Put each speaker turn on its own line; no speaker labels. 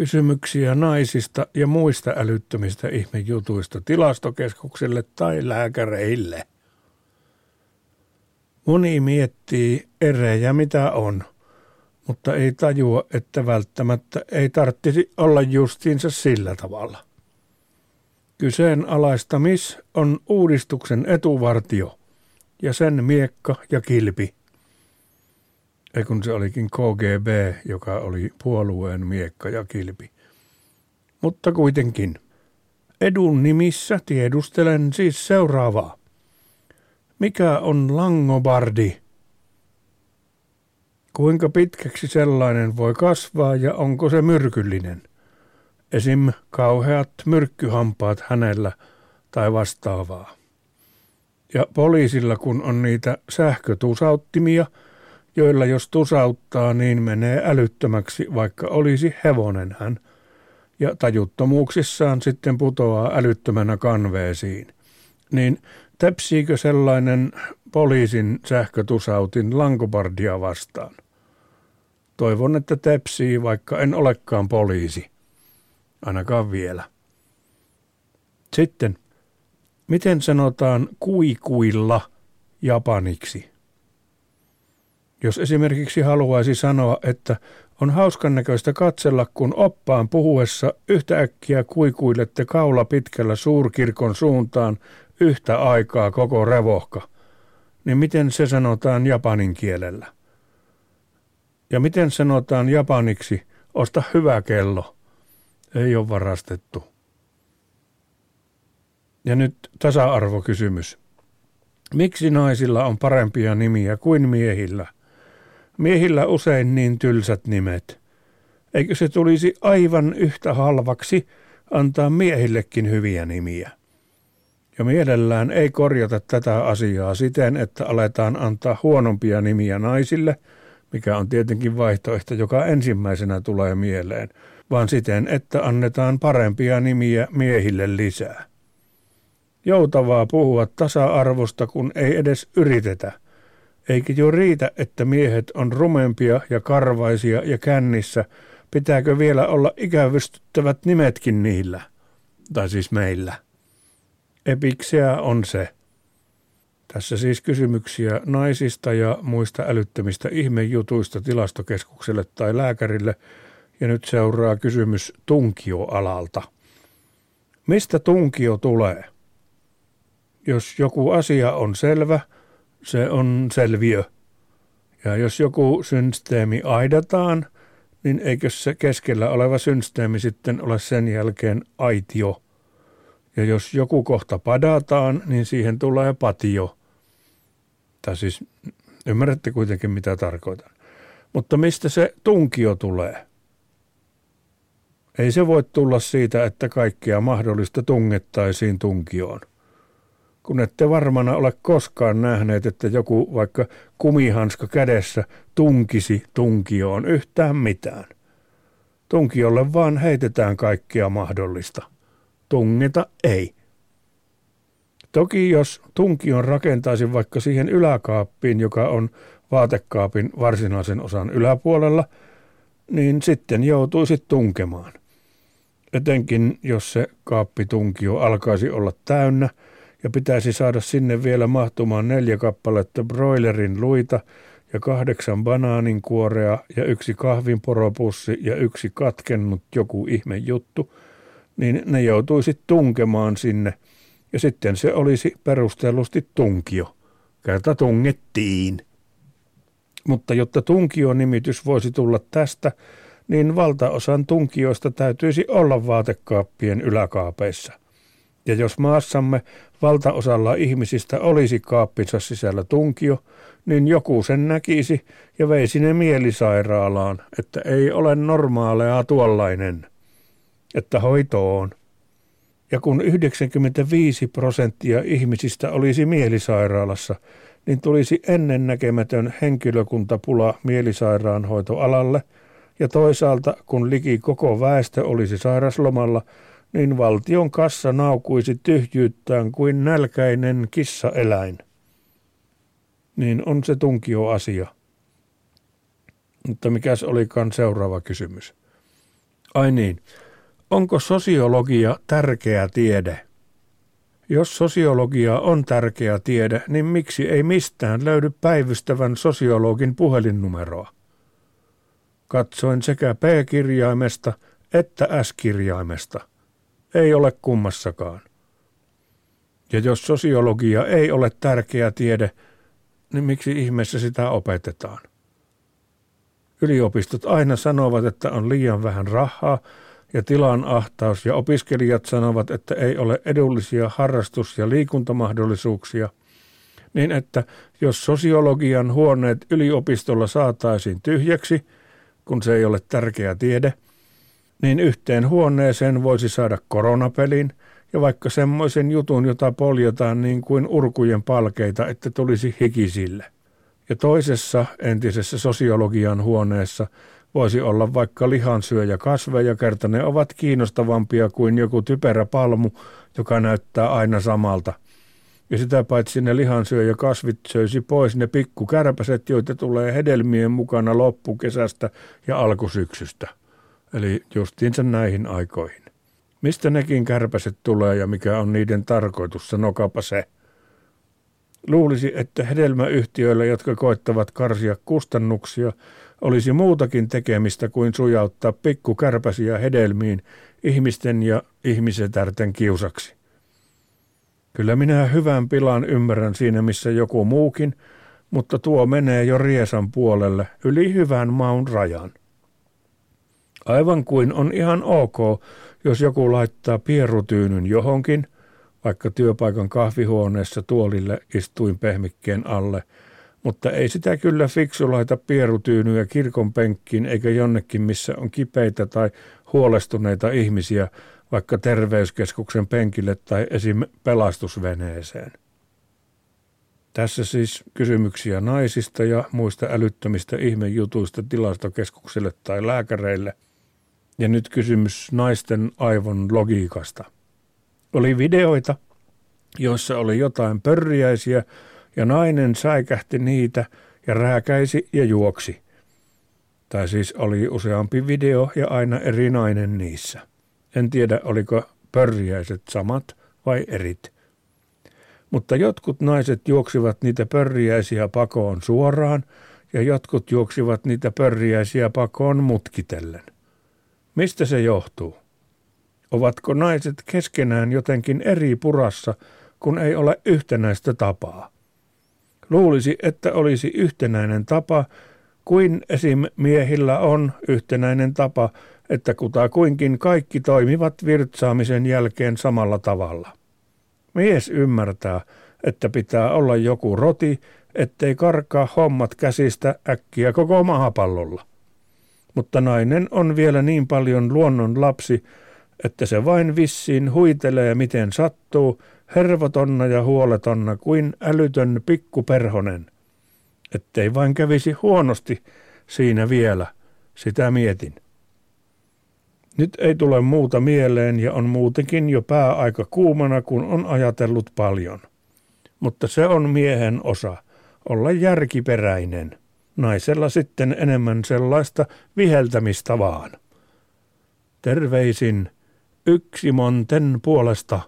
Kysymyksiä naisista ja muista älyttömistä ihmejutuista tilastokeskukselle tai lääkäreille. Moni miettii erejä mitä on, mutta ei tajua, että välttämättä ei tarttisi olla justiinsa sillä tavalla. Kyseenalaistamis on uudistuksen etuvartio ja sen miekka ja kilpi – ei kun se olikin KGB, joka oli puolueen miekka ja kilpi. Mutta kuitenkin. Edun nimissä tiedustelen siis seuraavaa. Mikä on langobardi? Kuinka pitkäksi sellainen voi kasvaa ja onko se myrkyllinen? Esim. kauheat myrkkyhampaat hänellä tai vastaavaa. Ja poliisilla kun on niitä sähkötusauttimia – joilla jos tusauttaa, niin menee älyttömäksi, vaikka olisi hevonen hän, ja tajuttomuuksissaan sitten putoaa älyttömänä kanveesiin. Niin tepsiikö sellainen poliisin sähkötusautin lankobardia vastaan? Toivon, että tepsii, vaikka en olekaan poliisi. Ainakaan vielä. Sitten, miten sanotaan kuikuilla japaniksi? Jos esimerkiksi haluaisi sanoa, että on hauskan näköistä katsella, kun oppaan puhuessa yhtäkkiä kuikuilette kaula pitkällä suurkirkon suuntaan yhtä aikaa koko revohka, niin miten se sanotaan japanin kielellä? Ja miten sanotaan japaniksi, osta hyvä kello? Ei ole varastettu. Ja nyt tasa-arvokysymys. Miksi naisilla on parempia nimiä kuin miehillä – Miehillä usein niin tylsät nimet. Eikö se tulisi aivan yhtä halvaksi antaa miehillekin hyviä nimiä? Ja mielellään ei korjata tätä asiaa siten, että aletaan antaa huonompia nimiä naisille, mikä on tietenkin vaihtoehto, joka ensimmäisenä tulee mieleen, vaan siten, että annetaan parempia nimiä miehille lisää. Joutavaa puhua tasa-arvosta, kun ei edes yritetä – Eikä jo riitä, että miehet on rumempia ja karvaisia ja kännissä. Pitääkö vielä olla ikävystyttävät nimetkin niillä? Tai siis meillä. Epikseä on se. Tässä siis kysymyksiä naisista ja muista älyttömistä ihmejutuista tilastokeskukselle tai lääkärille. Ja nyt seuraa kysymys tunkioalalta. Mistä tunkio tulee? Jos joku asia on selvä – se on selviö. Ja jos joku systeemi aidataan, niin eikö se keskellä oleva systeemi sitten ole sen jälkeen aitio? Ja jos joku kohta padataan, niin siihen tulee patio. Tai siis ymmärrätte kuitenkin mitä tarkoitan. Mutta mistä se tunkio tulee? Ei se voi tulla siitä, että kaikkea mahdollista tungettaisiin tunkioon kun ette varmana ole koskaan nähneet, että joku vaikka kumihanska kädessä tunkisi tunkioon yhtään mitään. Tunkiolle vaan heitetään kaikkea mahdollista. Tungeta ei. Toki jos tunkion rakentaisi vaikka siihen yläkaappiin, joka on vaatekaapin varsinaisen osan yläpuolella, niin sitten joutuisi tunkemaan. Etenkin jos se kaappitunkio alkaisi olla täynnä – ja pitäisi saada sinne vielä mahtumaan neljä kappaletta broilerin luita ja kahdeksan banaanin kuorea ja yksi kahvinporopussi ja yksi katkennut joku ihme juttu, niin ne joutuisi tunkemaan sinne ja sitten se olisi perustellusti tunkio. Kerta tungettiin. Mutta jotta tunkio-nimitys voisi tulla tästä, niin valtaosan tunkioista täytyisi olla vaatekaappien yläkaapeissa. Ja jos maassamme valtaosalla ihmisistä olisi kaappinsa sisällä tunkio, niin joku sen näkisi ja veisi ne mielisairaalaan, että ei ole normaalea tuollainen, että hoitoon. Ja kun 95 prosenttia ihmisistä olisi mielisairaalassa, niin tulisi ennennäkemätön henkilökuntapula mielisairaanhoitoalalle, ja toisaalta kun liki koko väestö olisi sairaslomalla, niin valtion kassa naukuisi tyhjyyttään kuin nälkäinen kissaeläin. Niin on se tunkio asia. Mutta mikäs olikaan seuraava kysymys? Ai niin, onko sosiologia tärkeä tiede? Jos sosiologia on tärkeä tiede, niin miksi ei mistään löydy päivystävän sosiologin puhelinnumeroa? Katsoin sekä P-kirjaimesta että S-kirjaimesta. Ei ole kummassakaan. Ja jos sosiologia ei ole tärkeä tiede, niin miksi ihmeessä sitä opetetaan? Yliopistot aina sanovat, että on liian vähän rahaa ja tilan ahtaus ja opiskelijat sanovat, että ei ole edullisia harrastus- ja liikuntamahdollisuuksia, niin että jos sosiologian huoneet yliopistolla saataisiin tyhjäksi, kun se ei ole tärkeä tiede, niin yhteen huoneeseen voisi saada koronapelin ja vaikka semmoisen jutun, jota poljetaan niin kuin urkujen palkeita, että tulisi hikisille. Ja toisessa entisessä sosiologian huoneessa Voisi olla vaikka lihansyöjä kasveja, kerta ne ovat kiinnostavampia kuin joku typerä palmu, joka näyttää aina samalta. Ja sitä paitsi ne lihansyöjä kasvit söisi pois ne pikkukärpäset, joita tulee hedelmien mukana loppukesästä ja alkusyksystä. Eli justiinsa näihin aikoihin. Mistä nekin kärpäset tulee ja mikä on niiden tarkoitus, sanokapa se. Luulisi, että hedelmäyhtiöillä, jotka koettavat karsia kustannuksia, olisi muutakin tekemistä kuin sujauttaa pikkukärpäsiä hedelmiin ihmisten ja ihmisetärten kiusaksi. Kyllä minä hyvän pilan ymmärrän siinä, missä joku muukin, mutta tuo menee jo riesan puolelle yli hyvän maun rajan. Aivan kuin on ihan ok, jos joku laittaa pierutyynyn johonkin, vaikka työpaikan kahvihuoneessa tuolille istuin pehmikkeen alle – mutta ei sitä kyllä fiksu laita pierutyynyä kirkon penkkiin eikä jonnekin, missä on kipeitä tai huolestuneita ihmisiä, vaikka terveyskeskuksen penkille tai esim. pelastusveneeseen. Tässä siis kysymyksiä naisista ja muista älyttömistä ihmejutuista tilastokeskukselle tai lääkäreille. Ja nyt kysymys naisten aivon logiikasta. Oli videoita, joissa oli jotain pörriäisiä, ja nainen säikähti niitä ja rääkäisi ja juoksi. Tai siis oli useampi video ja aina eri nainen niissä. En tiedä, oliko pörriäiset samat vai erit. Mutta jotkut naiset juoksivat niitä pörriäisiä pakoon suoraan ja jotkut juoksivat niitä pörriäisiä pakoon mutkitellen. Mistä se johtuu? Ovatko naiset keskenään jotenkin eri purassa, kun ei ole yhtenäistä tapaa? Luulisi, että olisi yhtenäinen tapa, kuin esim. miehillä on yhtenäinen tapa, että kutakuinkin kaikki toimivat virtsaamisen jälkeen samalla tavalla. Mies ymmärtää, että pitää olla joku roti, ettei karkaa hommat käsistä äkkiä koko maapallolla. Mutta nainen on vielä niin paljon luonnon lapsi, että se vain vissiin huitelee miten sattuu hervotonna ja huoletonna kuin älytön pikkuperhonen. Ettei vain kävisi huonosti siinä vielä, sitä mietin. Nyt ei tule muuta mieleen ja on muutenkin jo pää aika kuumana, kun on ajatellut paljon. Mutta se on miehen osa, olla järkiperäinen. Naisella sitten enemmän sellaista viheltämistä vaan. Terveisin yksi monten puolesta